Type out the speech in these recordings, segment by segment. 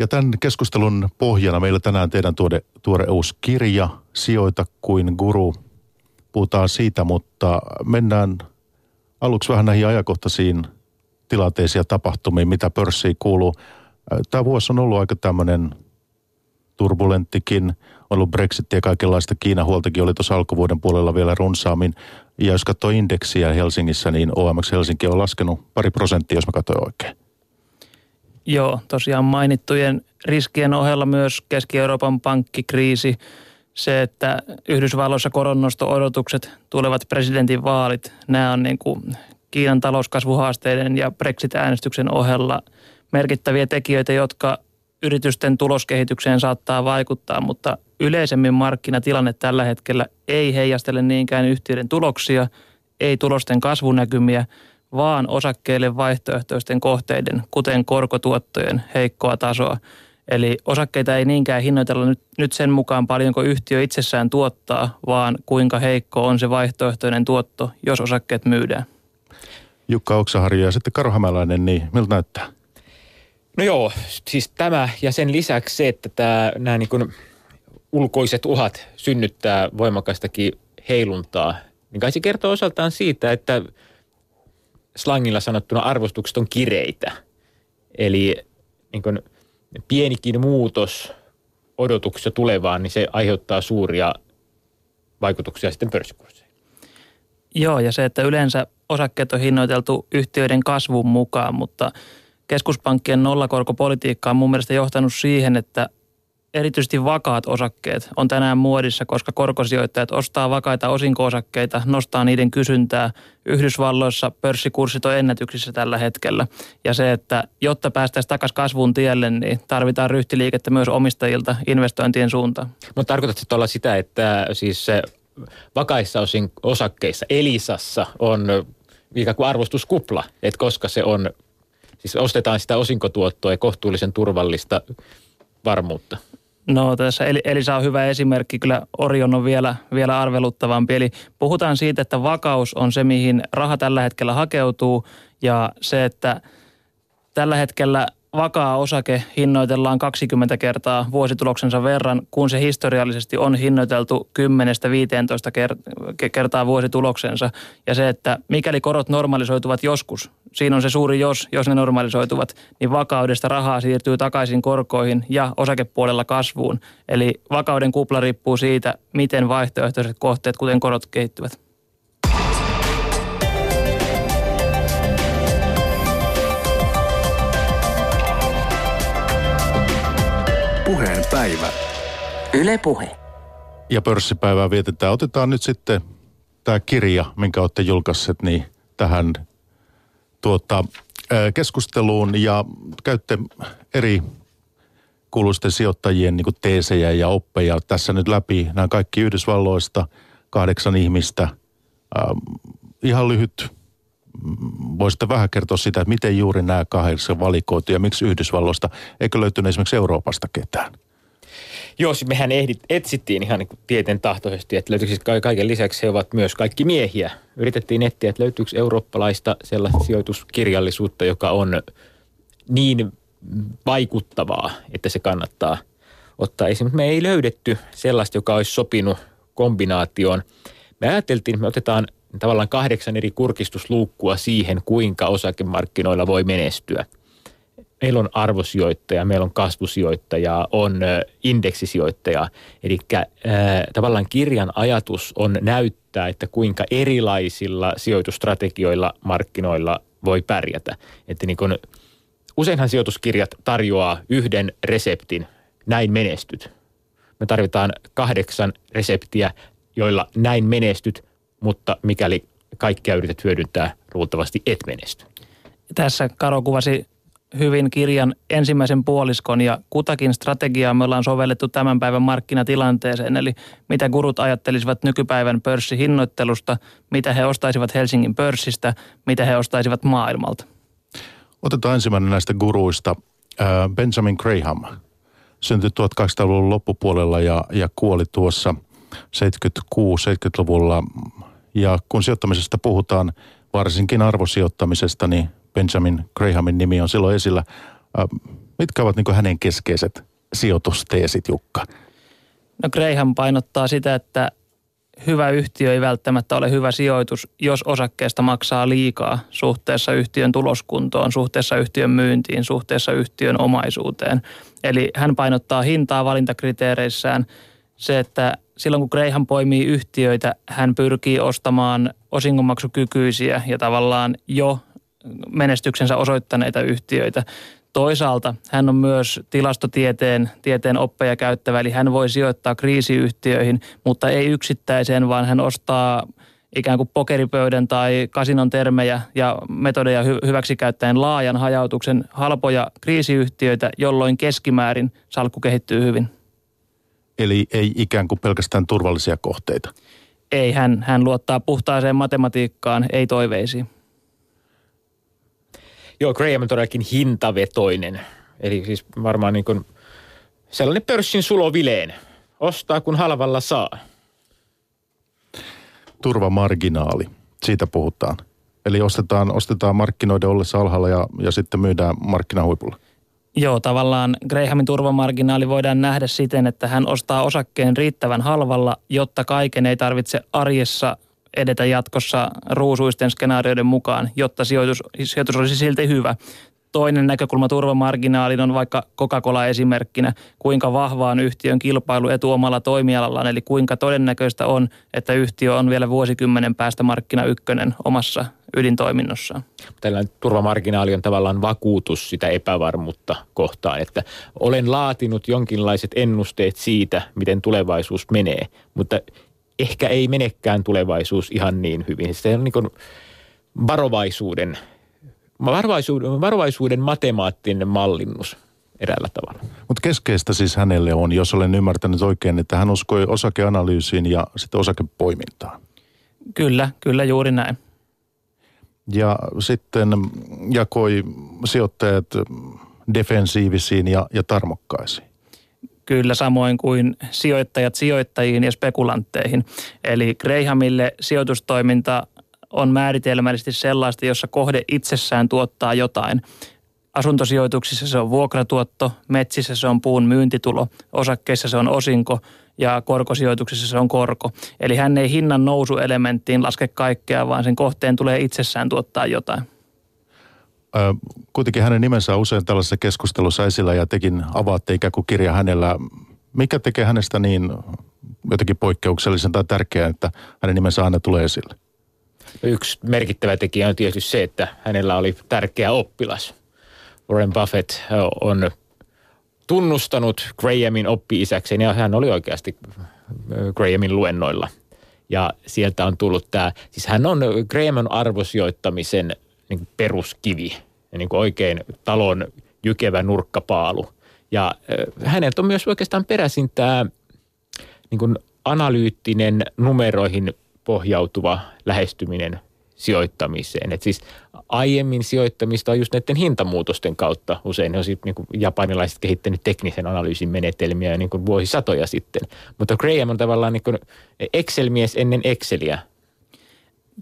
Ja tämän keskustelun pohjana meillä tänään teidän tuore, tuore uusi kirja, Sijoita kuin guru. Puhutaan siitä, mutta mennään aluksi vähän näihin ajankohtaisiin tilanteisiin ja tapahtumiin, mitä pörssiin kuuluu. Tämä vuosi on ollut aika tämmöinen turbulenttikin. On ollut Brexit ja kaikenlaista. Kiinan huoltakin oli tuossa alkuvuoden puolella vielä runsaammin. Ja jos katsoo indeksiä Helsingissä, niin OMX Helsinki on laskenut pari prosenttia, jos mä katsoin oikein. Joo, tosiaan mainittujen riskien ohella myös Keski-Euroopan pankkikriisi, se, että Yhdysvalloissa koronnosto-odotukset, tulevat presidentin vaalit, nämä on niin kuin Kiinan talouskasvuhaasteiden ja Brexit-äänestyksen ohella merkittäviä tekijöitä, jotka yritysten tuloskehitykseen saattaa vaikuttaa, mutta yleisemmin markkinatilanne tällä hetkellä ei heijastele niinkään yhtiöiden tuloksia, ei tulosten kasvunäkymiä, vaan osakkeille vaihtoehtoisten kohteiden, kuten korkotuottojen heikkoa tasoa. Eli osakkeita ei niinkään hinnoitella nyt, nyt sen mukaan paljonko yhtiö itsessään tuottaa, vaan kuinka heikko on se vaihtoehtoinen tuotto, jos osakkeet myydään. Jukka Oksaharju ja sitten Karo Hämäläinen, niin miltä näyttää? No joo, siis tämä ja sen lisäksi se, että tämä, nämä niin kuin ulkoiset uhat synnyttää voimakastakin heiluntaa, niin kai se kertoo osaltaan siitä, että slangilla sanottuna arvostukset on kireitä. Eli niin kuin pienikin muutos odotuksessa tulevaan, niin se aiheuttaa suuria vaikutuksia sitten pörssikursseihin. Joo, ja se, että yleensä osakkeet on hinnoiteltu yhtiöiden kasvun mukaan, mutta keskuspankkien nollakorkopolitiikka on mun mielestä johtanut siihen, että erityisesti vakaat osakkeet on tänään muodissa, koska korkosijoittajat ostaa vakaita osinkoosakkeita, nostaa niiden kysyntää. Yhdysvalloissa pörssikurssit on ennätyksissä tällä hetkellä. Ja se, että jotta päästäisiin takaisin kasvun tielle, niin tarvitaan ryhtiliikettä myös omistajilta investointien suuntaan. Mutta tarkoitatko tuolla sitä, että siis se vakaissa osin osakkeissa, Elisassa on ikään kuin arvostuskupla, että koska se on, siis ostetaan sitä osinkotuottoa ja kohtuullisen turvallista varmuutta. No tässä Elisa on hyvä esimerkki, kyllä Orion on vielä, vielä arveluttavampi. Eli puhutaan siitä, että vakaus on se, mihin raha tällä hetkellä hakeutuu ja se, että tällä hetkellä vakaa osake hinnoitellaan 20 kertaa vuosituloksensa verran, kun se historiallisesti on hinnoiteltu 10-15 kertaa vuosituloksensa. Ja se, että mikäli korot normalisoituvat joskus, siinä on se suuri jos, jos ne normalisoituvat, niin vakaudesta rahaa siirtyy takaisin korkoihin ja osakepuolella kasvuun. Eli vakauden kupla riippuu siitä, miten vaihtoehtoiset kohteet, kuten korot, kehittyvät. Puheen päivä. Yle Puhe. Ja pörssipäivää vietetään. Otetaan nyt sitten tämä kirja, minkä olette julkaisseet, niin tähän tuota, keskusteluun ja käytte eri kuuluisten sijoittajien niin teesejä ja oppeja tässä nyt läpi. Nämä kaikki Yhdysvalloista, kahdeksan ihmistä. Ähm, ihan lyhyt, voisitte vähän kertoa sitä, että miten juuri nämä kahdeksan valikoitu ja miksi Yhdysvalloista, eikö löytynyt esimerkiksi Euroopasta ketään? Joo, siis mehän ehdit, etsittiin ihan niin tieten tahtoisesti, että löytyykö kaiken lisäksi he ovat myös kaikki miehiä. Yritettiin etsiä, että löytyykö eurooppalaista sellaista sijoituskirjallisuutta, joka on niin vaikuttavaa, että se kannattaa ottaa esiin. Me ei löydetty sellaista, joka olisi sopinut kombinaatioon. Me ajateltiin, että me otetaan tavallaan kahdeksan eri kurkistusluukkua siihen, kuinka osakemarkkinoilla voi menestyä – meillä on arvosijoittaja, meillä on kasvusijoittaja, on indeksisijoittaja. Eli äh, tavallaan kirjan ajatus on näyttää, että kuinka erilaisilla sijoitustrategioilla markkinoilla voi pärjätä. Että niin kun, useinhan sijoituskirjat tarjoaa yhden reseptin, näin menestyt. Me tarvitaan kahdeksan reseptiä, joilla näin menestyt, mutta mikäli kaikkea yrität hyödyntää, luultavasti et menesty. Tässä Karo kuvasi hyvin kirjan ensimmäisen puoliskon ja kutakin strategiaa me ollaan sovellettu tämän päivän markkinatilanteeseen. Eli mitä gurut ajattelisivat nykypäivän pörssihinnoittelusta, mitä he ostaisivat Helsingin pörssistä, mitä he ostaisivat maailmalta. Otetaan ensimmäinen näistä guruista. Benjamin Graham syntyi 1800-luvun loppupuolella ja, ja kuoli tuossa 76-70-luvulla. Ja kun sijoittamisesta puhutaan, varsinkin arvosijoittamisesta, niin Benjamin Grahamin nimi on silloin esillä. Mitkä ovat niin hänen keskeiset sijoitusteesit, Jukka? No Graham painottaa sitä, että hyvä yhtiö ei välttämättä ole hyvä sijoitus, jos osakkeesta maksaa liikaa suhteessa yhtiön tuloskuntoon, suhteessa yhtiön myyntiin, suhteessa yhtiön omaisuuteen. Eli hän painottaa hintaa valintakriteereissään se, että silloin kun Graham poimii yhtiöitä, hän pyrkii ostamaan osingonmaksukykyisiä ja tavallaan jo menestyksensä osoittaneita yhtiöitä. Toisaalta hän on myös tilastotieteen tieteen oppeja käyttävä, eli hän voi sijoittaa kriisiyhtiöihin, mutta ei yksittäiseen, vaan hän ostaa ikään kuin pokeripöydän tai kasinon termejä ja metodeja hy- hyväksi käyttäen laajan hajautuksen halpoja kriisiyhtiöitä, jolloin keskimäärin salkku kehittyy hyvin. Eli ei ikään kuin pelkästään turvallisia kohteita? Ei, hän, hän luottaa puhtaaseen matematiikkaan, ei toiveisiin. Joo, Graham on todellakin hintavetoinen. Eli siis varmaan niin kuin sellainen pörssin sulovileen. Ostaa kun halvalla saa. Turvamarginaali, siitä puhutaan. Eli ostetaan, ostetaan markkinoiden ollessa alhaalla ja, ja sitten myydään markkinahuipulla. Joo, tavallaan Grahamin turvamarginaali voidaan nähdä siten, että hän ostaa osakkeen riittävän halvalla, jotta kaiken ei tarvitse arjessa edetä jatkossa ruusuisten skenaarioiden mukaan, jotta sijoitus, sijoitus olisi silti hyvä. Toinen näkökulma turvamarginaalin on vaikka Coca-Cola esimerkkinä, kuinka vahvaan yhtiön kilpailuetu omalla toimialallaan, eli kuinka todennäköistä on, että yhtiö on vielä vuosikymmenen päästä markkina ykkönen omassa ydintoiminnossaan. Tällainen turvamarginaali on tavallaan vakuutus sitä epävarmuutta kohtaan, että olen laatinut jonkinlaiset ennusteet siitä, miten tulevaisuus menee, mutta ehkä ei menekään tulevaisuus ihan niin hyvin. Se on niin varovaisuuden, varovaisuuden, varovaisuuden matemaattinen mallinnus eräällä tavalla. Mutta keskeistä siis hänelle on, jos olen ymmärtänyt oikein, että hän uskoi osakeanalyysiin ja sitten osakepoimintaan. Kyllä, kyllä juuri näin. Ja sitten jakoi sijoittajat defensiivisiin ja, ja tarmokkaisiin. Kyllä samoin kuin sijoittajat sijoittajiin ja spekulantteihin. Eli Grahamille sijoitustoiminta on määritelmällisesti sellaista, jossa kohde itsessään tuottaa jotain. Asuntosijoituksissa se on vuokratuotto, metsissä se on puun myyntitulo, osakkeissa se on osinko ja korkosijoituksissa se on korko. Eli hän ei hinnan nousuelementtiin laske kaikkea, vaan sen kohteen tulee itsessään tuottaa jotain kuitenkin hänen nimensä on usein tällaisessa keskustelussa esillä ja tekin avaatte ikään kuin kirja hänellä. Mikä tekee hänestä niin jotenkin poikkeuksellisen tai tärkeää, että hänen nimensä aina tulee esille? Yksi merkittävä tekijä on tietysti se, että hänellä oli tärkeä oppilas. Warren Buffett on tunnustanut Grahamin oppi-isäkseen ja hän oli oikeasti Grahamin luennoilla. Ja sieltä on tullut tämä, siis hän on Graham arvosijoittamisen niin peruskivi niin kuin oikein talon jykevä nurkkapaalu. Ja häneltä on myös oikeastaan peräisin tämä niin analyyttinen numeroihin pohjautuva lähestyminen sijoittamiseen. Et siis aiemmin sijoittamista on just näiden hintamuutosten kautta usein. Ne on niin kuin japanilaiset kehittänyt teknisen analyysin menetelmiä niin kuin vuosisatoja sitten. Mutta Graham on tavallaan niin kuin Excel-mies ennen Exceliä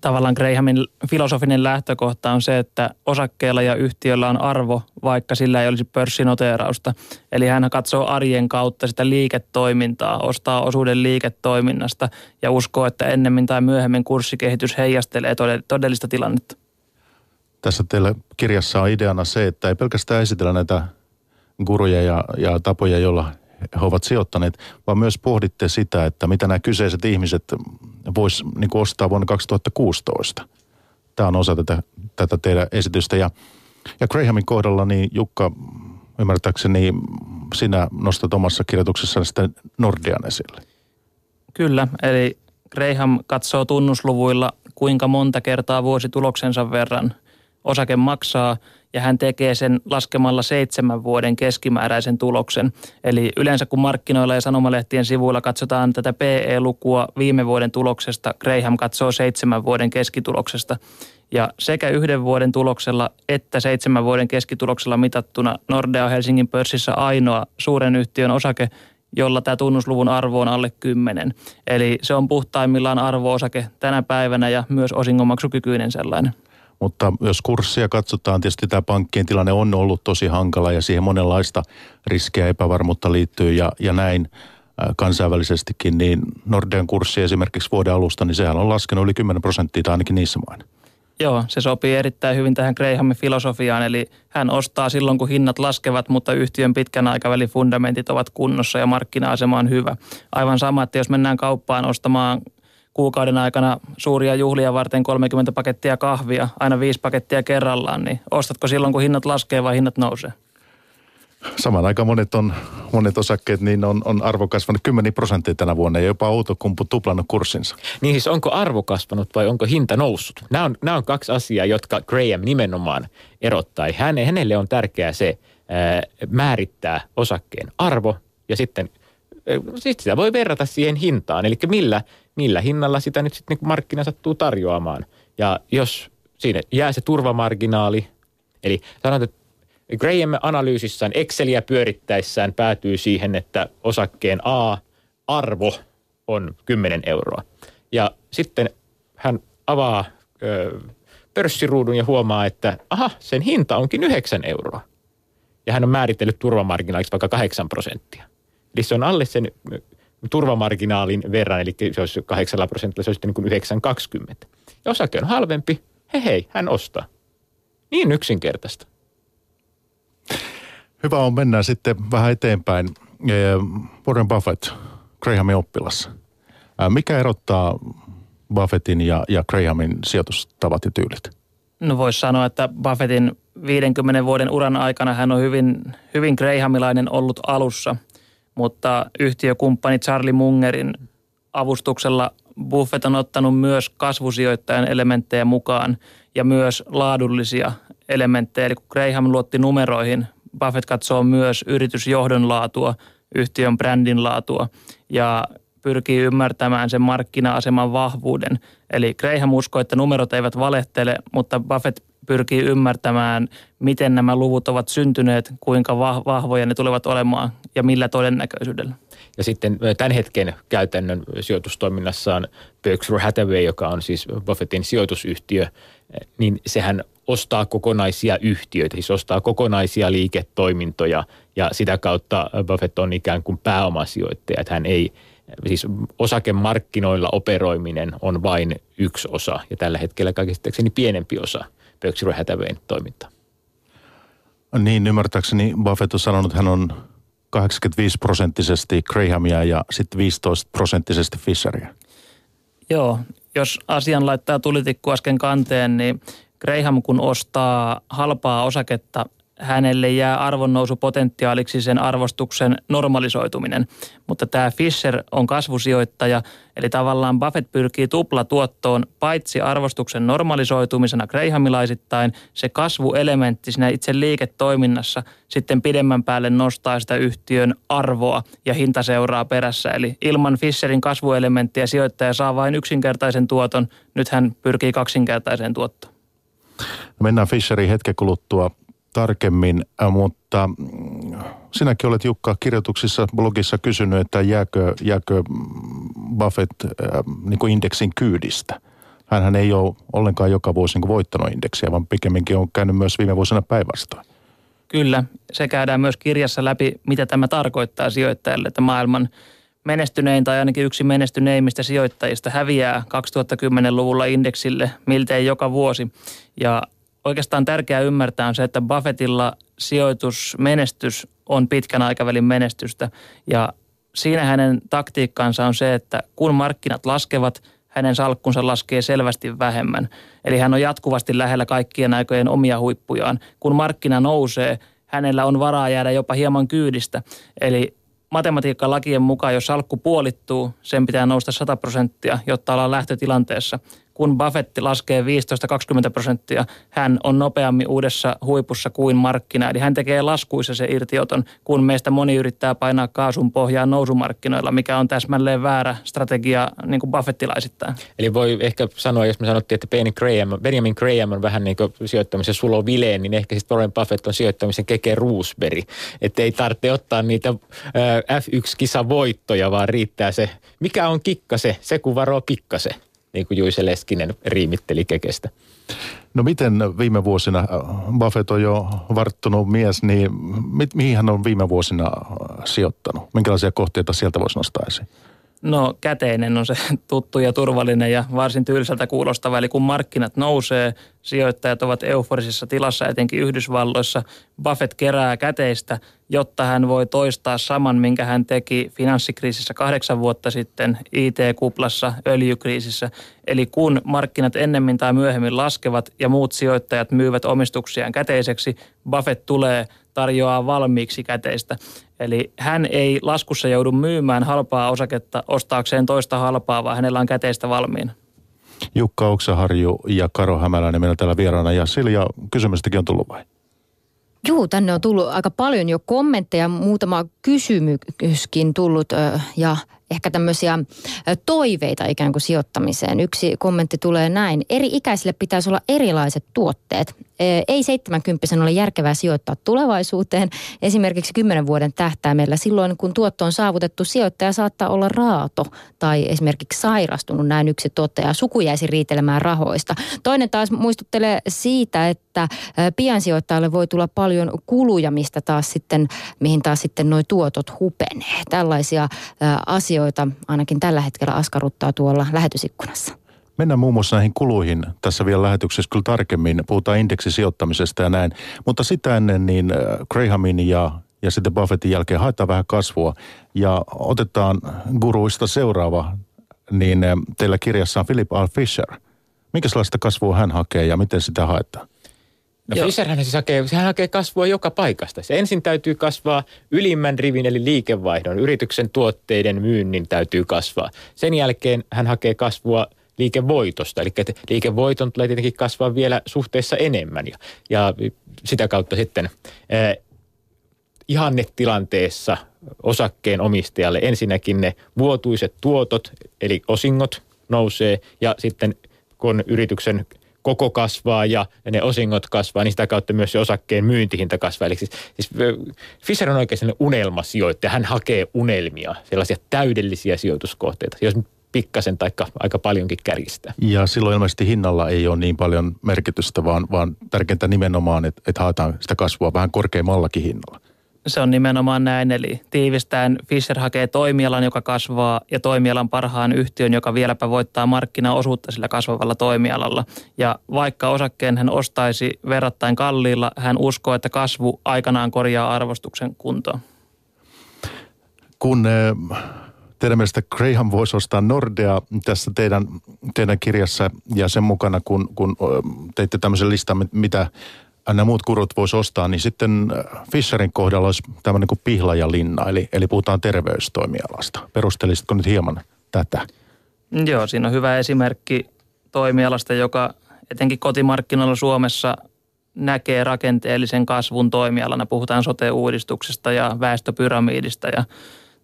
tavallaan Grahamin filosofinen lähtökohta on se, että osakkeella ja yhtiöllä on arvo, vaikka sillä ei olisi pörssinoteerausta. Eli hän katsoo arjen kautta sitä liiketoimintaa, ostaa osuuden liiketoiminnasta ja uskoo, että ennemmin tai myöhemmin kurssikehitys heijastelee todellista tilannetta. Tässä teillä kirjassa on ideana se, että ei pelkästään esitellä näitä guruja ja, ja tapoja, joilla he ovat sijoittaneet, vaan myös pohditte sitä, että mitä nämä kyseiset ihmiset vois niin ostaa vuonna 2016. Tämä on osa tätä, tätä teidän esitystä. Ja, ja Grahamin kohdalla, niin Jukka, ymmärtääkseni sinä nostat omassa kirjoituksessasi sitten Nordean esille. Kyllä, eli Graham katsoo tunnusluvuilla, kuinka monta kertaa vuosituloksensa verran osake maksaa – ja hän tekee sen laskemalla seitsemän vuoden keskimääräisen tuloksen. Eli yleensä kun markkinoilla ja sanomalehtien sivuilla katsotaan tätä PE-lukua viime vuoden tuloksesta, Graham katsoo seitsemän vuoden keskituloksesta. Ja sekä yhden vuoden tuloksella että seitsemän vuoden keskituloksella mitattuna Nordea on Helsingin pörssissä ainoa suuren yhtiön osake, jolla tämä tunnusluvun arvo on alle 10. Eli se on puhtaimmillaan arvo-osake tänä päivänä ja myös osingonmaksukykyinen sellainen. Mutta jos kurssia katsotaan, tietysti tämä pankkien tilanne on ollut tosi hankala ja siihen monenlaista riskejä ja epävarmuutta liittyy ja, ja näin kansainvälisestikin, niin Nordean kurssi esimerkiksi vuoden alusta, niin sehän on laskenut yli 10 prosenttia tai ainakin niissä maina. Joo, se sopii erittäin hyvin tähän Grahamin filosofiaan, eli hän ostaa silloin, kun hinnat laskevat, mutta yhtiön pitkän aikavälin fundamentit ovat kunnossa ja markkina-asema on hyvä. Aivan sama, että jos mennään kauppaan ostamaan kuukauden aikana suuria juhlia varten 30 pakettia kahvia, aina viisi pakettia kerrallaan, niin ostatko silloin, kun hinnat laskee vai hinnat nousee? Samaan aikaan monet, on, monet osakkeet niin on, on arvo kasvanut 10 prosenttia tänä vuonna ja jopa Outokumpu tuplannut kurssinsa. Niin siis onko arvo kasvanut vai onko hinta noussut? Nämä on, nämä on kaksi asiaa, jotka Graham nimenomaan erottaa. Häne, hänelle on tärkeää se ää, määrittää osakkeen arvo ja sitten sit sitä voi verrata siihen hintaan. Eli millä, millä hinnalla sitä nyt sitten niin markkina sattuu tarjoamaan. Ja jos siinä jää se turvamarginaali, eli sanotaan, että Graham analyysissään Exceliä pyörittäessään päätyy siihen, että osakkeen A-arvo on 10 euroa. Ja sitten hän avaa ö, pörssiruudun ja huomaa, että aha, sen hinta onkin 9 euroa. Ja hän on määritellyt turvamarginaaliksi vaikka 8 prosenttia. Eli se on alle sen turvamarginaalin verran, eli se olisi 8 prosentilla, se olisi niin kuin 9,20. Ja osake on halvempi, hei hei, hän ostaa. Niin yksinkertaista. Hyvä on mennä sitten vähän eteenpäin. Warren Buffett, Grahamin oppilas. Mikä erottaa Buffettin ja, ja Grahamin sijoitustavat ja tyylit? No voisi sanoa, että Buffettin 50 vuoden uran aikana hän on hyvin, hyvin Grahamilainen ollut alussa, mutta yhtiökumppani Charlie Mungerin avustuksella Buffett on ottanut myös kasvusijoittajan elementtejä mukaan ja myös laadullisia elementtejä. Eli kun Graham luotti numeroihin, Buffett katsoo myös yritysjohdon laatua, yhtiön brändin laatua ja pyrkii ymmärtämään sen markkina-aseman vahvuuden. Eli Graham uskoo, että numerot eivät valehtele, mutta Buffett pyrkii ymmärtämään, miten nämä luvut ovat syntyneet, kuinka vahvoja ne tulevat olemaan ja millä todennäköisyydellä. Ja sitten tämän hetken käytännön sijoitustoiminnassaan Berkshire Hathaway, joka on siis Buffettin sijoitusyhtiö, niin sehän ostaa kokonaisia yhtiöitä, siis ostaa kokonaisia liiketoimintoja ja sitä kautta Buffett on ikään kuin pääomasijoittaja, että hän ei, siis osakemarkkinoilla operoiminen on vain yksi osa ja tällä hetkellä kaikista pienempi osa Berkshire Hathawayn toimintaa. Niin, ymmärtääkseni Buffett on sanonut, että hän on 85 prosenttisesti Grahamia ja sitten 15 prosenttisesti Fisheria. Joo, jos asian laittaa tulitikku äsken kanteen, niin Graham kun ostaa halpaa osaketta hänelle jää arvonnousupotentiaaliksi sen arvostuksen normalisoituminen. Mutta tämä Fisher on kasvusijoittaja, eli tavallaan Buffett pyrkii tuplatuottoon paitsi arvostuksen normalisoitumisena Grahamilaisittain, se kasvuelementti siinä itse liiketoiminnassa sitten pidemmän päälle nostaa sitä yhtiön arvoa ja hinta seuraa perässä. Eli ilman Fisherin kasvuelementtiä sijoittaja saa vain yksinkertaisen tuoton, nyt hän pyrkii kaksinkertaiseen tuottoon. Mennään Fisheriin hetken kuluttua tarkemmin, mutta mm, sinäkin olet Jukka kirjoituksissa blogissa kysynyt, että jääkö, jääkö Buffett äh, niin kuin indeksin kyydistä. Hänhän ei ole ollenkaan joka vuosi niin voittanut indeksiä, vaan pikemminkin on käynyt myös viime vuosina päinvastoin. Kyllä, se käydään myös kirjassa läpi, mitä tämä tarkoittaa sijoittajalle, että maailman menestynein tai ainakin yksi menestyneimmistä sijoittajista häviää 2010-luvulla indeksille miltei joka vuosi. Ja oikeastaan tärkeää ymmärtää on se, että Buffettilla sijoitusmenestys on pitkän aikavälin menestystä ja siinä hänen taktiikkansa on se, että kun markkinat laskevat, hänen salkkunsa laskee selvästi vähemmän. Eli hän on jatkuvasti lähellä kaikkien aikojen omia huippujaan. Kun markkina nousee, hänellä on varaa jäädä jopa hieman kyydistä. Eli matematiikan lakien mukaan, jos salkku puolittuu, sen pitää nousta 100 prosenttia, jotta ollaan lähtötilanteessa kun Buffett laskee 15-20 prosenttia, hän on nopeammin uudessa huipussa kuin markkina. Eli hän tekee laskuissa se irtioton, kun meistä moni yrittää painaa kaasun pohjaa nousumarkkinoilla, mikä on täsmälleen väärä strategia niin kuin Buffettilaisittain. Eli voi ehkä sanoa, jos me sanottiin, että Benjamin Graham, Benjamin Graham on vähän niin kuin sijoittamisen Sulo Vileen, niin ehkä sitten Warren Buffett on sijoittamisen Keke Roosberg. Että ei tarvitse ottaa niitä F1-kisavoittoja, vaan riittää se, mikä on kikka se, se kun varoo pikka se. Niin kuin Juise Leskinen riimitteli kekestä. No miten viime vuosina, äh, Buffett on jo varttunut mies, niin mi- mihin hän on viime vuosina sijoittanut? Minkälaisia kohteita sieltä voisi nostaa esiin? No käteinen on se tuttu ja turvallinen ja varsin tylsältä kuulostava. Eli kun markkinat nousee, sijoittajat ovat euforisessa tilassa, etenkin Yhdysvalloissa. Buffett kerää käteistä, jotta hän voi toistaa saman, minkä hän teki finanssikriisissä kahdeksan vuotta sitten, IT-kuplassa, öljykriisissä. Eli kun markkinat ennemmin tai myöhemmin laskevat ja muut sijoittajat myyvät omistuksiaan käteiseksi, Buffett tulee tarjoaa valmiiksi käteistä. Eli hän ei laskussa joudu myymään halpaa osaketta ostaakseen toista halpaa, vaan hänellä on käteistä valmiina. Jukka Oksaharju ja Karo Hämäläinen meillä täällä vieraana. Ja Silja, kysymystäkin on tullut vai? Joo, tänne on tullut aika paljon jo kommentteja, muutama kysymyskin tullut ja ehkä tämmöisiä toiveita ikään kuin sijoittamiseen. Yksi kommentti tulee näin. Eri ikäisille pitäisi olla erilaiset tuotteet. Ei 70 ole järkevää sijoittaa tulevaisuuteen esimerkiksi 10 vuoden tähtäimellä. Silloin kun tuotto on saavutettu, sijoittaja saattaa olla raato tai esimerkiksi sairastunut, näin yksi toteaa. Suku jäisi riitelemään rahoista. Toinen taas muistuttelee siitä, että piensijoittajalle voi tulla paljon kuluja, mistä taas sitten, mihin taas sitten nuo tuotot hupenee. Tällaisia asioita ainakin tällä hetkellä askarruttaa tuolla lähetysikkunassa. Mennään muun muassa näihin kuluihin tässä vielä lähetyksessä kyllä tarkemmin. Puhutaan indeksisijoittamisesta ja näin. Mutta sitä ennen niin Grahamin ja, ja sitten Buffettin jälkeen haetaan vähän kasvua. Ja otetaan guruista seuraava, niin teillä kirjassa on Philip R. Fisher. Minkälaista kasvua hän hakee ja miten sitä haetaan? No Fisherhän siis hakee, sehän hakee kasvua joka paikasta. Se ensin täytyy kasvaa ylimmän rivin eli liikevaihdon. Yrityksen tuotteiden myynnin täytyy kasvaa. Sen jälkeen hän hakee kasvua liikevoitosta. Eli liikevoiton tulee tietenkin kasvaa vielä suhteessa enemmän. Ja, ja sitä kautta sitten äh, ihannetilanteessa osakkeen omistajalle ensinnäkin ne vuotuiset tuotot, eli osingot nousee ja sitten kun yrityksen koko kasvaa ja, ne osingot kasvaa, niin sitä kautta myös se osakkeen myyntihinta kasvaa. Eli siis, siis Fisher on oikein sellainen unelmasijoittaja. Hän hakee unelmia, sellaisia täydellisiä sijoituskohteita. Jos pikkasen tai aika paljonkin kärjistää. Ja silloin ilmeisesti hinnalla ei ole niin paljon merkitystä, vaan, vaan tärkeintä nimenomaan, että, että haetaan sitä kasvua vähän korkeammallakin hinnalla. Se on nimenomaan näin, eli tiivistään Fisher hakee toimialan, joka kasvaa, ja toimialan parhaan yhtiön, joka vieläpä voittaa markkinaosuutta sillä kasvavalla toimialalla. Ja vaikka osakkeen hän ostaisi verrattain kalliilla, hän uskoo, että kasvu aikanaan korjaa arvostuksen kuntoon. Kun eh, teidän mielestä Graham voisi ostaa Nordea tässä teidän, teidän kirjassa ja sen mukana, kun, kun teitte tämmöisen listan, mitä nämä muut kurut voisi ostaa, niin sitten äh, Fisherin kohdalla olisi tämmöinen kuin pihlajalinna, eli, eli puhutaan terveystoimialasta. Perustelisitko nyt hieman tätä? Joo, siinä on hyvä esimerkki toimialasta, joka etenkin kotimarkkinoilla Suomessa näkee rakenteellisen kasvun toimialana. Puhutaan sote-uudistuksesta ja väestöpyramiidista ja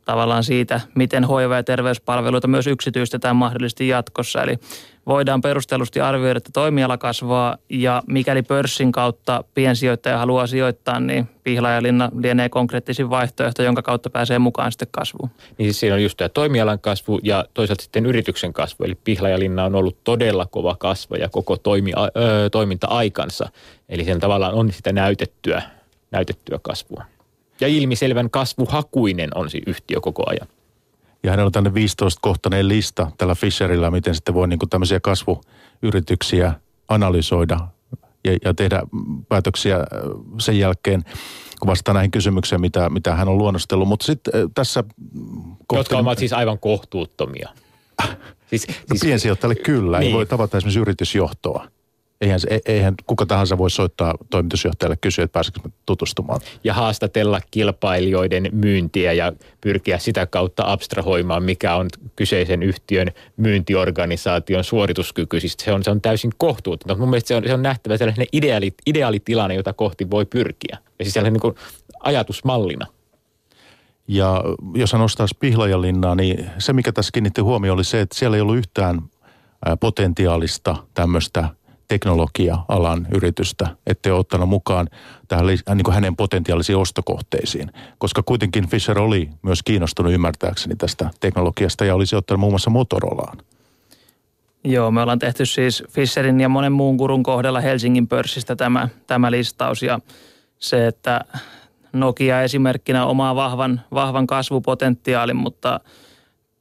tavallaan siitä, miten hoiva- ja terveyspalveluita myös yksityistetään mahdollisesti jatkossa. Eli voidaan perustellusti arvioida, että toimiala kasvaa ja mikäli pörssin kautta piensijoittaja haluaa sijoittaa, niin Pihlajalinna lienee konkreettisin vaihtoehto, jonka kautta pääsee mukaan sitten kasvuun. Niin siis siinä on just tämä toimialan kasvu ja toisaalta sitten yrityksen kasvu. Eli Pihlajalinna on ollut todella kova kasva ja koko toimi, ö, toiminta-aikansa. Eli sen tavallaan on sitä näytettyä, näytettyä kasvua. Ja ilmiselvän kasvuhakuinen on se yhtiö koko ajan. Ja hänellä on tänne 15-kohtainen lista tällä Fisherillä, miten sitten voi niin kuin tämmöisiä kasvuyrityksiä analysoida ja, ja tehdä päätöksiä sen jälkeen, kun vastaa näihin kysymyksiin, mitä, mitä hän on luonnostellut. Mutta sitten tässä... Kohti... Jotka ovat siis aivan kohtuuttomia. siis, no siis, piensijoittajalle kyllä, niin. ei voi tavata esimerkiksi yritysjohtoa eihän, eihän kuka tahansa voi soittaa toimitusjohtajalle kysyä, että pääsekö tutustumaan. Ja haastatella kilpailijoiden myyntiä ja pyrkiä sitä kautta abstrahoimaan, mikä on kyseisen yhtiön myyntiorganisaation suorituskyky. Siis se on, se on täysin kohtuutonta. Mun mielestä se on, se on nähtävä sellainen ideaali, ideaalitilanne, jota kohti voi pyrkiä. Ja siis sellainen niin ajatusmallina. Ja jos hän ostaa Pihlajalinnaa, niin se mikä tässä kiinnitti huomioon oli se, että siellä ei ollut yhtään potentiaalista tämmöistä – teknologia-alan yritystä, ettei ole ottanut mukaan tähän niin kuin hänen potentiaalisiin ostokohteisiin. Koska kuitenkin Fisher oli myös kiinnostunut ymmärtääkseni tästä teknologiasta ja olisi ottanut muun muassa Motorolaaan. Joo, me ollaan tehty siis Fisherin ja monen muun kurun kohdalla Helsingin pörssistä tämä, tämä listaus ja se, että Nokia esimerkkinä omaa vahvan, vahvan kasvupotentiaalin, mutta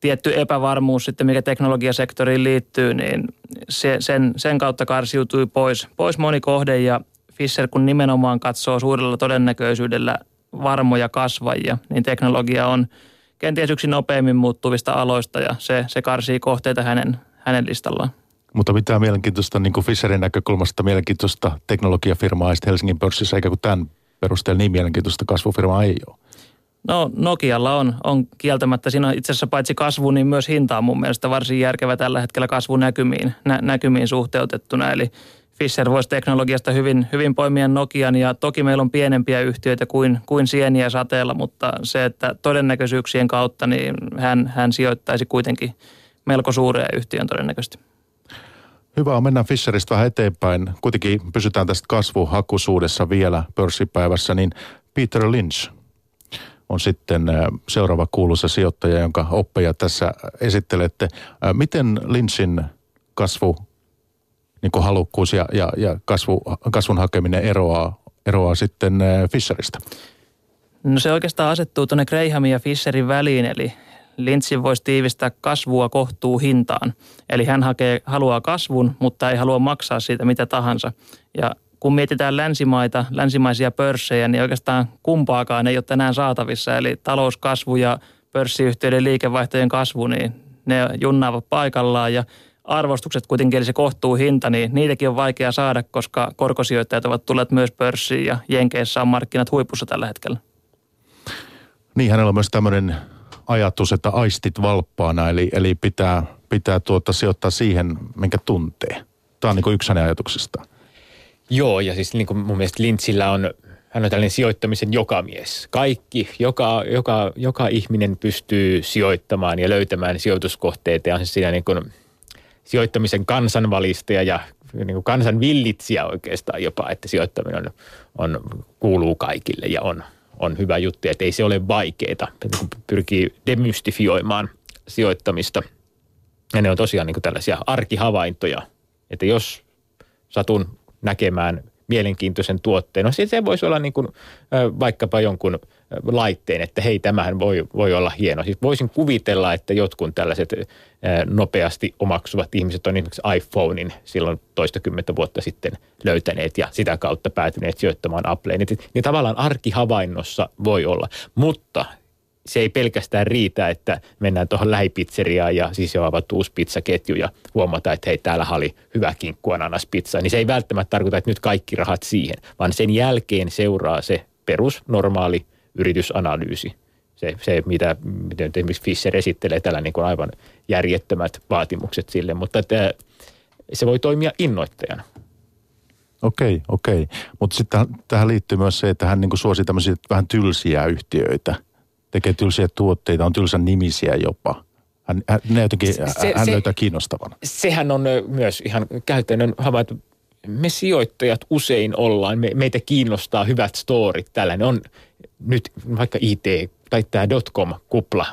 tietty epävarmuus sitten, mikä teknologiasektoriin liittyy, niin se, sen, sen kautta karsiutui pois, pois moni kohde ja Fisher kun nimenomaan katsoo suurella todennäköisyydellä varmoja kasvajia, niin teknologia on kenties yksi nopeimmin muuttuvista aloista ja se, se karsii kohteita hänen, hänen listallaan. Mutta mitään mielenkiintoista niin kuin Fisherin näkökulmasta mielenkiintoista teknologiafirmaa Helsingin pörssissä, eikä kuin tämän perusteella niin mielenkiintoista kasvufirmaa ei ole. No Nokialla on, on kieltämättä, siinä itse asiassa paitsi kasvu, niin myös hinta on mun mielestä varsin järkevä tällä hetkellä kasvunäkymiin nä, näkymiin suhteutettuna. Eli Fisher voisi teknologiasta hyvin, hyvin poimia Nokian ja toki meillä on pienempiä yhtiöitä kuin, kuin sieniä sateella, mutta se, että todennäköisyyksien kautta niin hän, hän sijoittaisi kuitenkin melko suureen yhtiön todennäköisesti. Hyvä on, mennään Fisheristä vähän eteenpäin. Kuitenkin pysytään tästä kasvuhakuisuudessa vielä pörssipäivässä, niin Peter Lynch on sitten seuraava kuuluisa sijoittaja, jonka oppeja tässä esittelette. Miten Lynchin kasvu, niin halukkuus ja, ja, ja kasvu, kasvun hakeminen eroaa, eroaa sitten Fisheristä? No se oikeastaan asettuu tuonne Grahamin ja Fisherin väliin, eli Lynchin voisi tiivistää kasvua kohtuu hintaan. Eli hän hakee, haluaa kasvun, mutta ei halua maksaa siitä mitä tahansa. Ja kun mietitään länsimaita, länsimaisia pörssejä, niin oikeastaan kumpaakaan ei ole tänään saatavissa. Eli talouskasvu ja pörssiyhtiöiden liikevaihtojen kasvu, niin ne junnaavat paikallaan ja arvostukset kuitenkin, eli se kohtuu hinta, niin niitäkin on vaikea saada, koska korkosijoittajat ovat tulleet myös pörssiin ja Jenkeissä on markkinat huipussa tällä hetkellä. Niin, hänellä on myös tämmöinen ajatus, että aistit valppaana, eli, eli pitää, pitää tuota, sijoittaa siihen, minkä tuntee. Tämä on niin yksi hänen ajatuksistaan. Joo, ja siis niin kuin mun mielestä Lintsillä on, hän on tällainen sijoittamisen jokamies. Kaikki, joka, joka, joka ihminen pystyy sijoittamaan ja löytämään sijoituskohteita ja on siis siinä niin kuin sijoittamisen kansanvalistaja ja niin kuin kansan villitsijä oikeastaan jopa, että sijoittaminen on, on, kuuluu kaikille ja on, on hyvä juttu, että ei se ole vaikeaa. Pyrkii demystifioimaan sijoittamista. Ja ne on tosiaan niin kuin tällaisia arkihavaintoja, että jos satun näkemään mielenkiintoisen tuotteen. No se voisi olla niin kuin, vaikkapa jonkun laitteen, että hei, tämähän voi, voi olla hieno. Siis voisin kuvitella, että jotkut tällaiset nopeasti omaksuvat ihmiset on esimerkiksi iPhonein silloin toistakymmentä vuotta sitten löytäneet ja sitä kautta päätyneet sijoittamaan Appleen. Niin, tavallaan arkihavainnossa voi olla, mutta se ei pelkästään riitä, että mennään tuohon lähipizzeriaan ja siis jo avattu uusi pizzaketju ja huomata, että hei, täällä oli hyvä kinkku pizza. Niin se ei välttämättä tarkoita, että nyt kaikki rahat siihen, vaan sen jälkeen seuraa se perusnormaali yritysanalyysi. Se, se mitä, nyt esimerkiksi Fisher esittelee, tällä niin kuin aivan järjettömät vaatimukset sille, mutta että se voi toimia innoittajana. Okei, okei. Mutta sitten tähän liittyy myös se, että hän niin suosii tämmöisiä vähän tylsiä yhtiöitä – tekee tylsiä tuotteita, on tylsän nimisiä jopa. Hän, hän, ne jotenkin, se, hän se, löytää kiinnostavan. Sehän on myös ihan käytännön havaittu. Me sijoittajat usein ollaan, me, meitä kiinnostaa hyvät storit. Tällainen on nyt vaikka IT tai tämä dotcom-kupla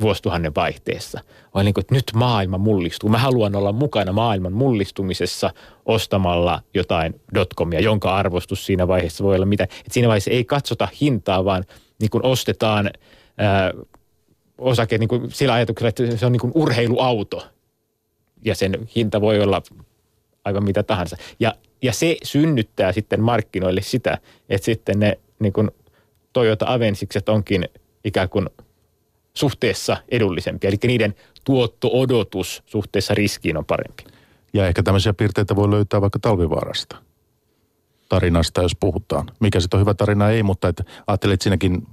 vuosituhannen vaihteessa. On niin kuin, että nyt maailma mullistuu. Mä haluan olla mukana maailman mullistumisessa ostamalla jotain dotcomia, jonka arvostus siinä vaiheessa voi olla mitä. Et siinä vaiheessa ei katsota hintaa, vaan niin kuin ostetaan – osake niin kuin sillä ajatuksella, että se on niin kuin urheiluauto ja sen hinta voi olla aivan mitä tahansa. Ja, ja se synnyttää sitten markkinoille sitä, että sitten ne niin kuin Toyota Avensikset onkin ikään kuin suhteessa edullisempi. Eli niiden tuotto-odotus suhteessa riskiin on parempi. Ja ehkä tämmöisiä piirteitä voi löytää vaikka talvivaarasta tarinasta, jos puhutaan. Mikä sitten on hyvä tarina, ei, mutta että ajattelet, että siinäkin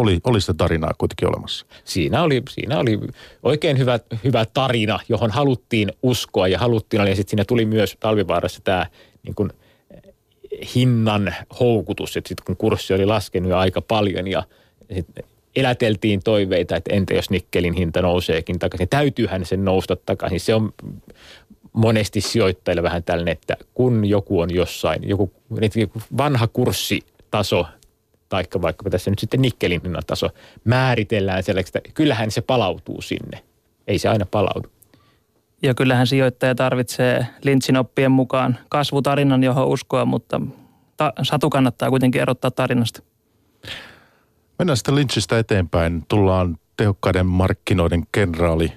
oli, oli sitä tarinaa kuitenkin olemassa. Siinä oli, siinä oli oikein hyvä, hyvä tarina, johon haluttiin uskoa ja haluttiin, ja sitten siinä tuli myös talvivaarassa tämä niin kuin, hinnan houkutus, että sitten kun kurssi oli laskenut jo aika paljon ja eläteltiin toiveita, että entä jos nikkelin hinta nouseekin takaisin, täytyyhän sen nousta takaisin. Se on monesti sijoittajille vähän tällainen, että kun joku on jossain, joku vanha kurssitaso taikka vaikka tässä nyt sitten nikkelin taso määritellään sellaiseksi, että kyllähän se palautuu sinne. Ei se aina palaudu. Ja kyllähän sijoittaja tarvitsee Lynchin oppien mukaan kasvutarinan, johon uskoa, mutta ta- satu kannattaa kuitenkin erottaa tarinasta. Mennään sitten Lynchistä eteenpäin. Tullaan tehokkaiden markkinoiden kenraali,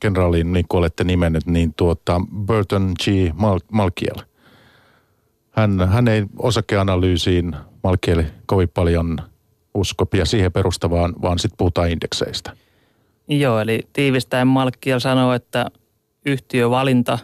kenraaliin, niin kuin olette nimennyt, niin tuota Burton G. Mal- Malkiel. Hän, hän ei osakeanalyysiin Malkiel kovin paljon usko ja siihen perustavaan, vaan sitten puhutaan indekseistä. Joo, eli tiivistäen Malkiel sanoo, että yhtiövalinta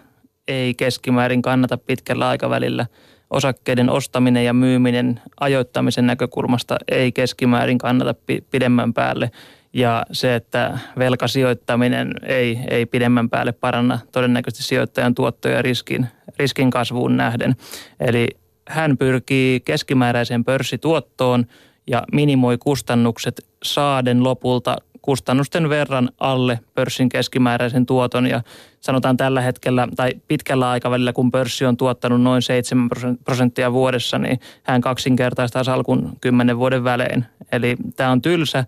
ei keskimäärin kannata pitkällä aikavälillä. Osakkeiden ostaminen ja myyminen ajoittamisen näkökulmasta ei keskimäärin kannata pidemmän päälle. Ja se, että velkasijoittaminen ei, ei pidemmän päälle paranna todennäköisesti sijoittajan tuottoja riskin, riskin kasvuun nähden. Eli hän pyrkii keskimääräiseen pörssituottoon ja minimoi kustannukset saaden lopulta kustannusten verran alle pörssin keskimääräisen tuoton ja sanotaan tällä hetkellä tai pitkällä aikavälillä, kun pörssi on tuottanut noin 7 prosenttia vuodessa, niin hän kaksinkertaistaa salkun 10 vuoden välein. Eli tämä on tylsä,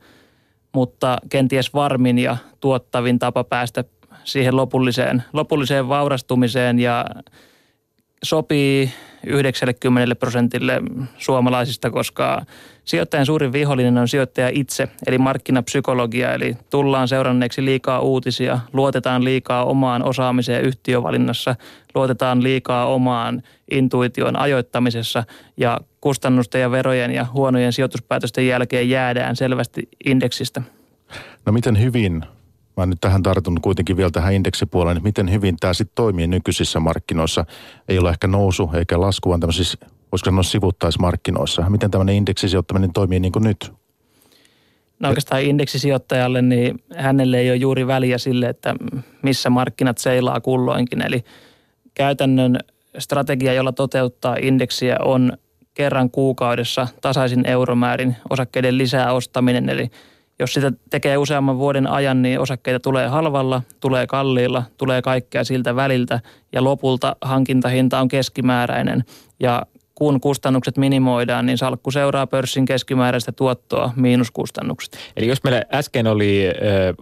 mutta kenties varmin ja tuottavin tapa päästä siihen lopulliseen, lopulliseen vaurastumiseen ja sopii 90 prosentille suomalaisista, koska sijoittajan suurin vihollinen on sijoittaja itse, eli markkinapsykologia, eli tullaan seuranneeksi liikaa uutisia, luotetaan liikaa omaan osaamiseen yhtiövalinnassa, luotetaan liikaa omaan intuition ajoittamisessa ja kustannusten ja verojen ja huonojen sijoituspäätösten jälkeen jäädään selvästi indeksistä. No miten hyvin Mä nyt tähän tartun kuitenkin vielä tähän indeksipuoleen, että miten hyvin tämä sitten toimii nykyisissä markkinoissa. Ei ole ehkä nousu eikä lasku, vaan tämmöisissä, voisiko sanoa sivuttaismarkkinoissa. Miten tämmöinen indeksisijoittaminen toimii niin kuin nyt? No oikeastaan indeksisijoittajalle, niin hänelle ei ole juuri väliä sille, että missä markkinat seilaa kulloinkin. Eli käytännön strategia, jolla toteuttaa indeksiä, on kerran kuukaudessa tasaisin euromäärin osakkeiden lisää ostaminen, eli – jos sitä tekee useamman vuoden ajan, niin osakkeita tulee halvalla, tulee kalliilla, tulee kaikkea siltä väliltä ja lopulta hankintahinta on keskimääräinen. Ja kun kustannukset minimoidaan, niin salkku seuraa pörssin keskimääräistä tuottoa miinuskustannukset. Eli jos meillä äsken oli ö,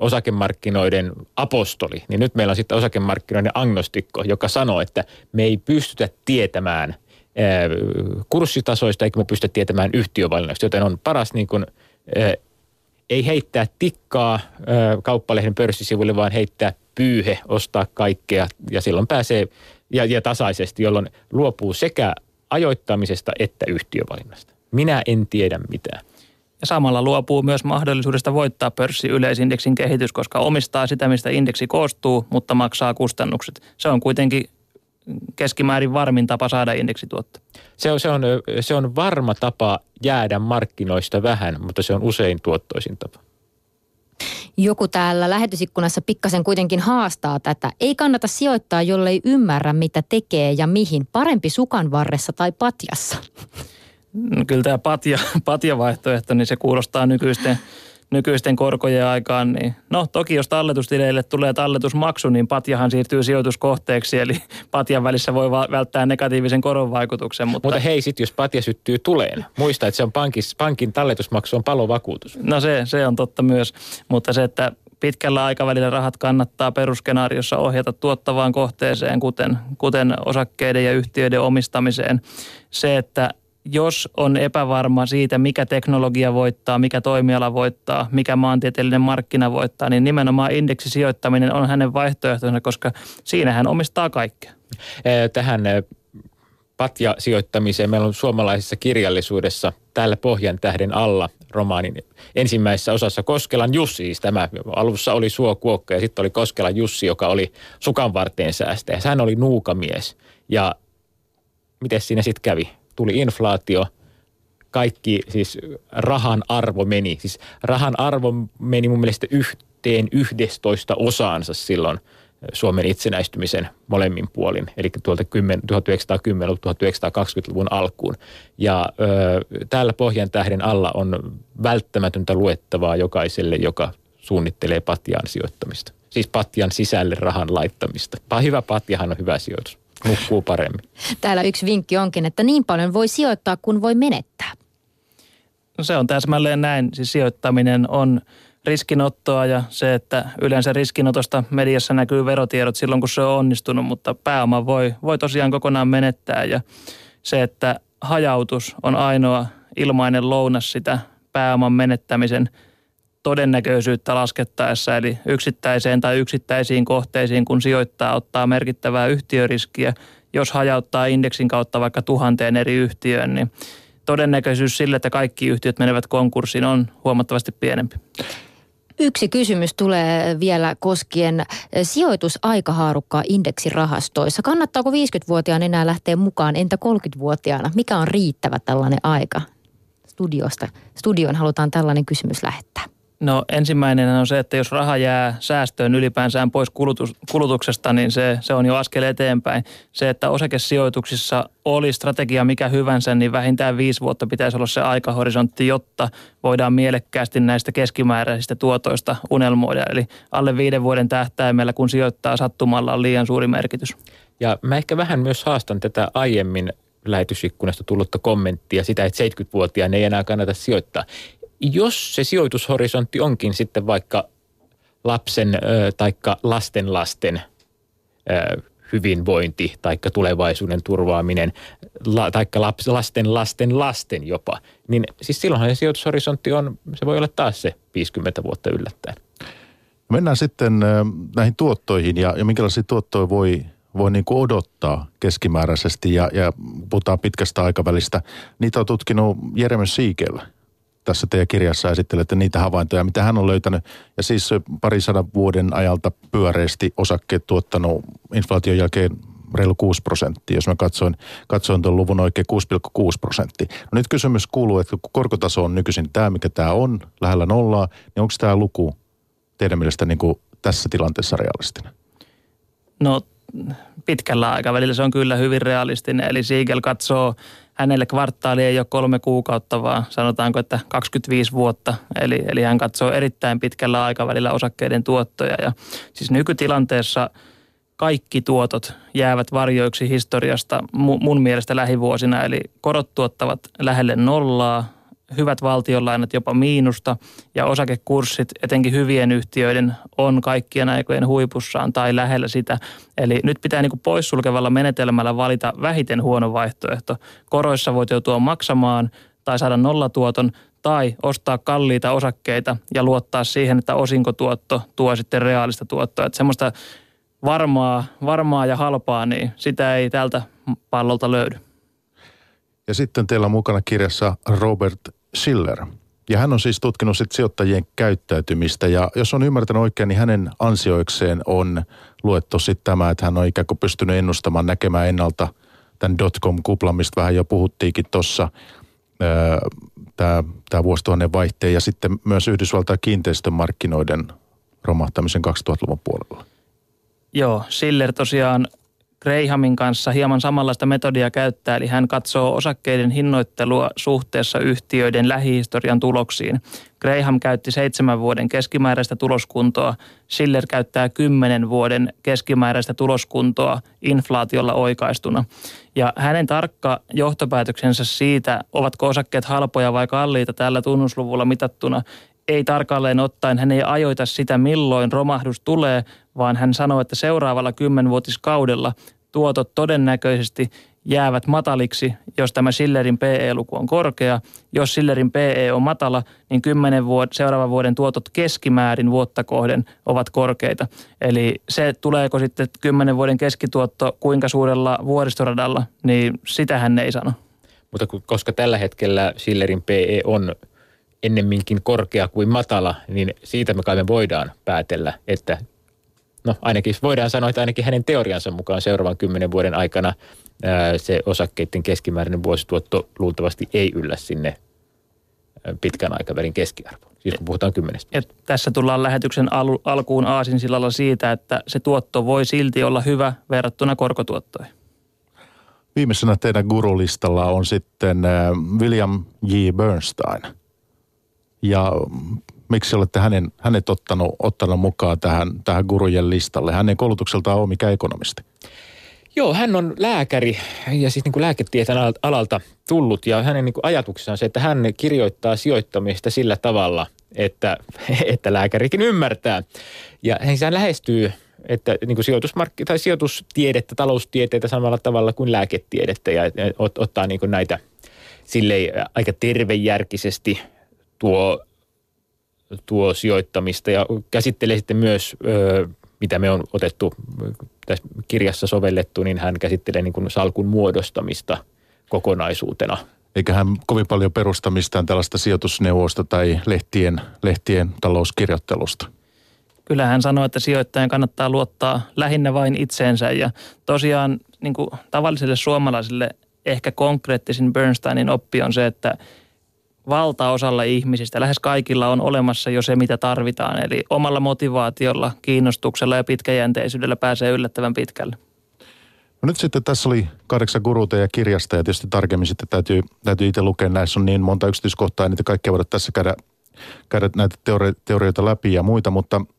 osakemarkkinoiden apostoli, niin nyt meillä on sitten osakemarkkinoiden agnostikko, joka sanoo, että me ei pystytä tietämään ö, kurssitasoista eikä me pystytä tietämään yhtiövalinnoista, joten on paras niin kuin, ei heittää tikkaa kauppalehden pörssisivuille, vaan heittää pyyhe, ostaa kaikkea ja silloin pääsee ja, ja tasaisesti, jolloin luopuu sekä ajoittamisesta että yhtiövalinnasta. Minä en tiedä mitään. Ja samalla luopuu myös mahdollisuudesta voittaa pörssi yleisindeksin kehitys, koska omistaa sitä, mistä indeksi koostuu, mutta maksaa kustannukset. Se on kuitenkin keskimäärin varmin tapa saada indeksituotto. Se on, se, on, se on varma tapa jäädä markkinoista vähän, mutta se on usein tuottoisin tapa. Joku täällä lähetysikkunassa pikkasen kuitenkin haastaa tätä. Ei kannata sijoittaa, jollei ymmärrä, mitä tekee ja mihin. Parempi sukan varressa tai patjassa. No, kyllä tämä patja, patja-vaihtoehto, niin se kuulostaa nykyisten nykyisten korkojen aikaan, niin no toki jos talletustileille tulee talletusmaksu, niin patjahan siirtyy sijoituskohteeksi, eli patjan välissä voi välttää negatiivisen koron vaikutuksen. Mutta, mutta hei, sit jos patja syttyy tuleen, muista, että se on pankis, pankin talletusmaksu on palovakuutus. No se, se on totta myös, mutta se, että pitkällä aikavälillä rahat kannattaa peruskenaariossa ohjata tuottavaan kohteeseen, kuten, kuten osakkeiden ja yhtiöiden omistamiseen. Se, että jos on epävarma siitä, mikä teknologia voittaa, mikä toimiala voittaa, mikä maantieteellinen markkina voittaa, niin nimenomaan indeksisijoittaminen on hänen vaihtoehtonsa, koska siinä hän omistaa kaikkea. Tähän patja-sijoittamiseen meillä on suomalaisessa kirjallisuudessa täällä Pohjan tähden alla romaanin ensimmäisessä osassa Koskelan Jussi. Siis tämä alussa oli Suokuokka ja sitten oli Koskelan Jussi, joka oli sukan varteen säästäjä. Hän oli nuukamies ja miten siinä sitten kävi? Tuli inflaatio, kaikki siis rahan arvo meni. Siis rahan arvo meni mun mielestä yhteen yhdestoista osaansa silloin Suomen itsenäistymisen molemmin puolin, eli tuolta 1910-1920-luvun alkuun. Ja ö, täällä Pohjan tähden alla on välttämätöntä luettavaa jokaiselle, joka suunnittelee patjaan sijoittamista. Siis patjan sisälle rahan laittamista. Hyvä patjahan on hyvä sijoitus nukkuu paremmin. Täällä yksi vinkki onkin, että niin paljon voi sijoittaa kuin voi menettää. No se on täsmälleen näin. Siis sijoittaminen on riskinottoa ja se, että yleensä riskinotosta mediassa näkyy verotiedot silloin, kun se on onnistunut, mutta pääoma voi, voi tosiaan kokonaan menettää ja se, että hajautus on ainoa ilmainen lounas sitä pääoman menettämisen todennäköisyyttä laskettaessa, eli yksittäiseen tai yksittäisiin kohteisiin, kun sijoittaa, ottaa merkittävää yhtiöriskiä, jos hajauttaa indeksin kautta vaikka tuhanteen eri yhtiöön, niin todennäköisyys sille, että kaikki yhtiöt menevät konkurssiin, on huomattavasti pienempi. Yksi kysymys tulee vielä koskien sijoitusaikahaarukkaa indeksirahastoissa. Kannattaako 50-vuotiaan enää lähteä mukaan, entä 30-vuotiaana? Mikä on riittävä tällainen aika? Studiosta, studioon halutaan tällainen kysymys lähettää. No ensimmäinen on se, että jos raha jää säästöön ylipäänsä pois kulutus, kulutuksesta, niin se, se on jo askel eteenpäin. Se, että osakesijoituksissa oli strategia mikä hyvänsä, niin vähintään viisi vuotta pitäisi olla se aikahorisontti, jotta voidaan mielekkäästi näistä keskimääräisistä tuotoista unelmoida. Eli alle viiden vuoden tähtäimellä, kun sijoittaa sattumalla, on liian suuri merkitys. Ja mä ehkä vähän myös haastan tätä aiemmin lähetysikkunasta tullutta kommenttia sitä, että 70-vuotiaan ei enää kannata sijoittaa jos se sijoitushorisontti onkin sitten vaikka lapsen tai lasten lasten hyvinvointi tai tulevaisuuden turvaaminen tai lasten lasten lasten jopa, niin siis silloinhan se sijoitushorisontti on, se voi olla taas se 50 vuotta yllättäen. Mennään sitten näihin tuottoihin ja, ja minkälaisia tuottoja voi, voi niin kuin odottaa keskimääräisesti ja, ja puhutaan pitkästä aikavälistä. Niitä on tutkinut Jeremy Siegel – tässä teidän kirjassa esittelette niitä havaintoja, mitä hän on löytänyt. Ja siis parisadan vuoden ajalta pyöreästi osakkeet tuottanut inflaation jälkeen reilu 6 prosenttia, jos mä katsoin, katsoin tuon luvun oikein 6,6 prosenttia. No nyt kysymys kuuluu, että kun korkotaso on nykyisin tämä, mikä tämä on, lähellä nollaa, niin onko tämä luku teidän mielestä niin kuin tässä tilanteessa realistinen? No pitkällä aikavälillä se on kyllä hyvin realistinen, eli Siegel katsoo hänelle kvartaali ei ole kolme kuukautta, vaan sanotaanko, että 25 vuotta. Eli, eli hän katsoo erittäin pitkällä aikavälillä osakkeiden tuottoja. Ja siis nykytilanteessa kaikki tuotot jäävät varjoiksi historiasta mun mielestä lähivuosina. Eli korot tuottavat lähelle nollaa, hyvät valtionlainat jopa miinusta ja osakekurssit, etenkin hyvien yhtiöiden, on kaikkien aikojen huipussaan tai lähellä sitä. Eli nyt pitää niin kuin poissulkevalla menetelmällä valita vähiten huono vaihtoehto. Koroissa voit joutua maksamaan tai saada nollatuoton tai ostaa kalliita osakkeita ja luottaa siihen, että osinkotuotto tuo sitten reaalista tuottoa. Että semmoista varmaa, varmaa ja halpaa, niin sitä ei tältä pallolta löydy. Ja sitten teillä on mukana kirjassa Robert Schiller. Ja hän on siis tutkinut sit sijoittajien käyttäytymistä ja jos on ymmärtänyt oikein, niin hänen ansioikseen on luettu sitten tämä, että hän on ikään kuin pystynyt ennustamaan, näkemään ennalta tämän dotcom-kuplan, mistä vähän jo puhuttiinkin tuossa, tämä vuosituhannen vaihteen ja sitten myös Yhdysvaltain kiinteistömarkkinoiden romahtamisen 2000-luvun puolella. Joo, Schiller tosiaan Grahamin kanssa hieman samanlaista metodia käyttää, eli hän katsoo osakkeiden hinnoittelua suhteessa yhtiöiden lähihistorian tuloksiin. Graham käytti seitsemän vuoden keskimääräistä tuloskuntoa, Schiller käyttää kymmenen vuoden keskimääräistä tuloskuntoa inflaatiolla oikaistuna. Ja hänen tarkka johtopäätöksensä siitä, ovatko osakkeet halpoja vai kalliita tällä tunnusluvulla mitattuna, ei tarkalleen ottaen, hän ei ajoita sitä milloin romahdus tulee, vaan hän sanoo, että seuraavalla kymmenvuotiskaudella tuotot todennäköisesti jäävät mataliksi, jos tämä Schillerin PE-luku on korkea. Jos Schillerin PE on matala, niin kymmenen vuod- seuraavan vuoden tuotot keskimäärin vuotta kohden ovat korkeita. Eli se tuleeko sitten kymmenen vuoden keskituotto kuinka suurella vuoristoradalla, niin sitä hän ei sano. Mutta koska tällä hetkellä Schillerin PE on ennemminkin korkea kuin matala, niin siitä me kai me voidaan päätellä, että no ainakin voidaan sanoa, että ainakin hänen teoriansa mukaan seuraavan kymmenen vuoden aikana ää, se osakkeiden keskimääräinen vuosituotto luultavasti ei yllä sinne pitkän aikavälin keskiarvoon. Siis kun puhutaan kymmenestä. Ja tässä tullaan lähetyksen al- alkuun aasinsilalla siitä, että se tuotto voi silti olla hyvä verrattuna korkotuottoihin. Viimeisenä teidän gurulistalla on sitten William J. Bernstein. Ja miksi olette hänen, hänet ottanut, ottanut mukaan tähän, tähän gurujen listalle? Hänen koulutukseltaan on mikä ekonomisti. Joo, hän on lääkäri ja siis niin kuin lääketieteen alalta tullut ja hänen niin kuin ajatuksensa on se, että hän kirjoittaa sijoittamista sillä tavalla, että, että lääkärikin ymmärtää. Ja hän lähestyy että niin kuin sijoitusmarkki- tai sijoitustiedettä, taloustieteitä samalla tavalla kuin lääketiedettä ja, ja ot, ottaa niin kuin näitä silleen aika tervejärkisesti tuo, tuo sijoittamista ja käsittelee sitten myös, mitä me on otettu tässä kirjassa sovellettu, niin hän käsittelee niin kuin salkun muodostamista kokonaisuutena. Eikä hän kovin paljon perusta mistään tällaista sijoitusneuvosta tai lehtien, lehtien talouskirjoittelusta kyllä hän sanoi, että sijoittajan kannattaa luottaa lähinnä vain itseensä ja tosiaan niin kuin tavalliselle suomalaiselle ehkä konkreettisin Bernsteinin oppi on se, että valtaosalla ihmisistä, lähes kaikilla on olemassa jo se, mitä tarvitaan. Eli omalla motivaatiolla, kiinnostuksella ja pitkäjänteisyydellä pääsee yllättävän pitkälle. No nyt sitten tässä oli kahdeksan guruuta ja kirjasta ja tietysti tarkemmin sitten täytyy, täytyy itse lukea. Näissä on niin monta yksityiskohtaa, niitä kaikkea voida tässä käydä, käydä näitä teori- teorioita läpi ja muita, mutta –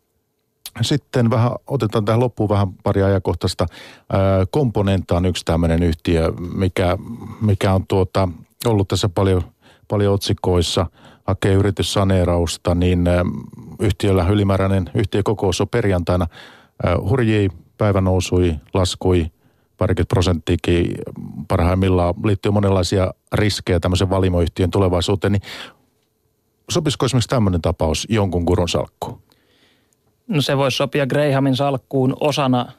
sitten vähän, otetaan tähän loppuun vähän pari ajankohtaista. Komponenta on yksi tämmöinen yhtiö, mikä, mikä on tuota, ollut tässä paljon, paljon otsikoissa, hakee yrityssaneerausta, niin yhtiöllä ylimääräinen yhtiökokous on perjantaina. Hurjii, päivä nousui, laskui, parikymmentä prosenttiakin parhaimmillaan liittyy monenlaisia riskejä tämmöisen valimoyhtiön tulevaisuuteen, niin sopisiko esimerkiksi tämmöinen tapaus jonkun kurun salkkuun? No se voisi sopia Grahamin salkkuun osana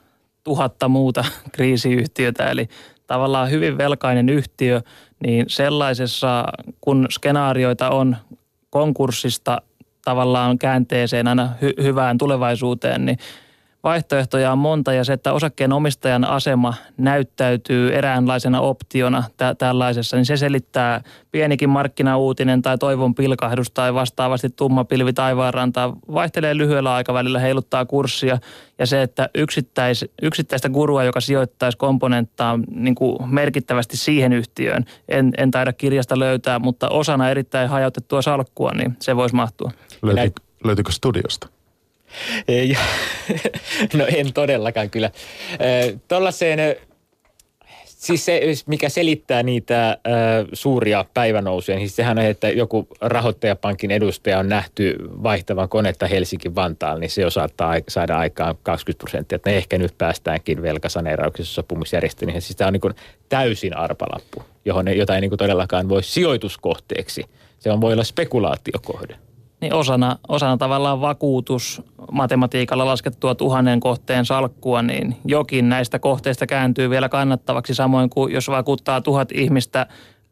tuhatta muuta kriisiyhtiötä, eli tavallaan hyvin velkainen yhtiö, niin sellaisessa, kun skenaarioita on konkurssista tavallaan käänteeseen aina hy- hyvään tulevaisuuteen, niin vaihtoehtoja on monta ja se, että osakkeenomistajan asema näyttäytyy eräänlaisena optiona tä- tällaisessa, niin se selittää pienikin markkinauutinen tai toivon pilkahdus tai vastaavasti tumma pilvi taivaanrantaa vaihtelee lyhyellä aikavälillä, heiluttaa kurssia ja se, että yksittäis, yksittäistä gurua, joka sijoittaisi komponenttaa niin kuin merkittävästi siihen yhtiöön, en, en taida kirjasta löytää, mutta osana erittäin hajautettua salkkua, niin se voisi mahtua. Löytyykö, löytyykö studiosta? no en todellakaan kyllä. Tuollaiseen, siis se, mikä selittää niitä suuria päivänousuja, niin siis sehän on, että joku rahoittajapankin edustaja on nähty vaihtavan konetta Helsinki-Vantaalla, niin se jo saattaa saada aikaan 20 prosenttia. Että ne ehkä nyt päästäänkin velkasaneerauksessa sopimusjärjestelmiin. Niin siis tämä on niin täysin arpalappu, johon, jota ei niin todellakaan voi sijoituskohteeksi. Se on, voi olla spekulaatiokohde niin osana, osana tavallaan vakuutus matematiikalla laskettua tuhannen kohteen salkkua, niin jokin näistä kohteista kääntyy vielä kannattavaksi, samoin kuin jos vakuuttaa tuhat ihmistä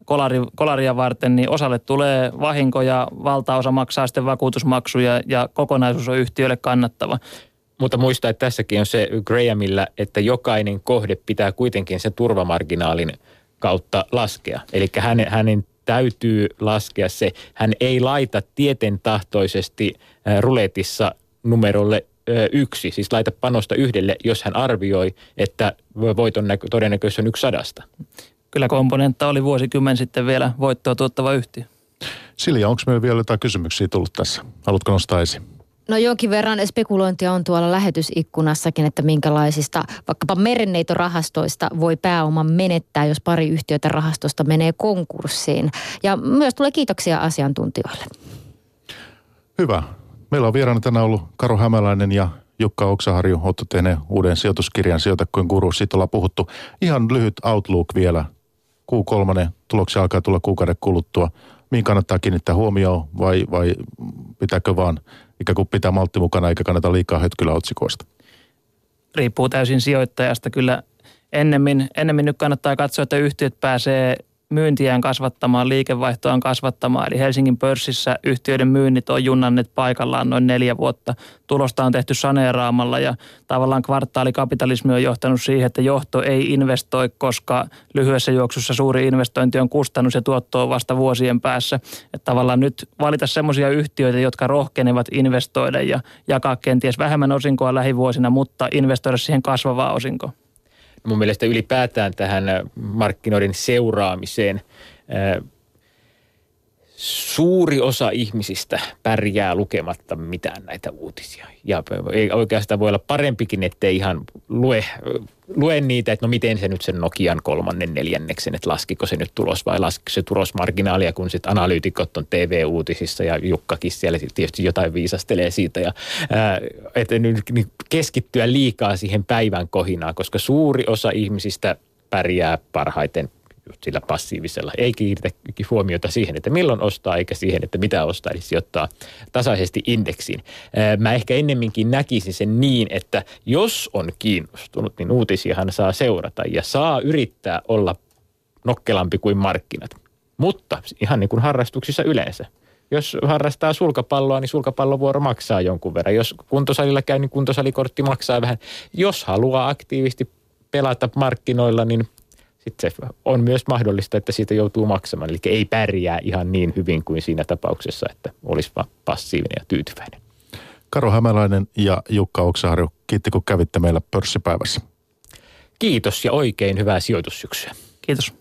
kolari, kolaria varten, niin osalle tulee vahinkoja, valtaosa maksaa sitten vakuutusmaksuja ja kokonaisuus on yhtiölle kannattava. Mutta muista, että tässäkin on se Grahamilla, että jokainen kohde pitää kuitenkin sen turvamarginaalin kautta laskea. Eli hänen, hänen täytyy laskea se. Hän ei laita tieten tahtoisesti ruletissa numerolle yksi, siis laita panosta yhdelle, jos hän arvioi, että voiton todennäköisyys on yksi sadasta. Kyllä komponentta oli vuosikymmen sitten vielä voittoa tuottava yhtiö. Silja, onko meillä vielä jotain kysymyksiä tullut tässä? Haluatko nostaa esiin? No jonkin verran spekulointia on tuolla lähetysikkunassakin, että minkälaisista vaikkapa merenneitorahastoista voi pääoman menettää, jos pari yhtiötä rahastosta menee konkurssiin. Ja myös tulee kiitoksia asiantuntijoille. Hyvä. Meillä on vieraana tänään ollut Karo Hämäläinen ja Jukka Oksaharju. Olette tehneet uuden sijoituskirjan Sijoita kuin guru. Siitä ollaan puhuttu. Ihan lyhyt outlook vielä. Q3, tuloksia alkaa tulla kuukauden kuluttua. Mihin kannattaa kiinnittää huomioon vai, vai pitääkö vaan ikään kuin pitää maltti mukana eikä kannata liikaa hötkylä otsikoista? Riippuu täysin sijoittajasta. Kyllä ennemmin, ennemmin nyt kannattaa katsoa, että yhtiöt pääsee myyntiään kasvattamaan, liikevaihtoaan kasvattamaan. Eli Helsingin pörssissä yhtiöiden myynnit on junnanneet paikallaan noin neljä vuotta. Tulosta on tehty saneeraamalla ja tavallaan kvartaalikapitalismi on johtanut siihen, että johto ei investoi, koska lyhyessä juoksussa suuri investointi on kustannus ja tuotto on vasta vuosien päässä. Että tavallaan nyt valita semmoisia yhtiöitä, jotka rohkenevat investoida ja jakaa kenties vähemmän osinkoa lähivuosina, mutta investoida siihen kasvavaa osinkoa mun mielestä ylipäätään tähän markkinoiden seuraamiseen suuri osa ihmisistä pärjää lukematta mitään näitä uutisia. Ja ei oikeastaan voi olla parempikin, ettei ihan lue, lue niitä, että no miten se nyt sen Nokian kolmannen neljänneksen, että laskiko se nyt tulos vai laskiko se tulosmarginaalia, kun sitten analyytikot on TV-uutisissa ja Jukkakin siellä tietysti jotain viisastelee siitä. Ja, ää, että nyt keskittyä liikaa siihen päivän kohinaan, koska suuri osa ihmisistä pärjää parhaiten just sillä passiivisella. Ei kiinnitä huomiota siihen, että milloin ostaa, eikä siihen, että mitä ostaa, eli sijoittaa tasaisesti indeksiin. Mä ehkä ennemminkin näkisin sen niin, että jos on kiinnostunut, niin uutisiahan saa seurata ja saa yrittää olla nokkelampi kuin markkinat. Mutta ihan niin kuin harrastuksissa yleensä. Jos harrastaa sulkapalloa, niin sulkapallovuoro maksaa jonkun verran. Jos kuntosalilla käy, niin kuntosalikortti maksaa vähän. Jos haluaa aktiivisesti pelata markkinoilla, niin sitten se on myös mahdollista, että siitä joutuu maksamaan. Eli ei pärjää ihan niin hyvin kuin siinä tapauksessa, että olisi vaan passiivinen ja tyytyväinen. Karo Hämäläinen ja Jukka Oksaharju, kiitti kun kävitte meillä pörssipäivässä. Kiitos ja oikein hyvää sijoitussyksyä. Kiitos.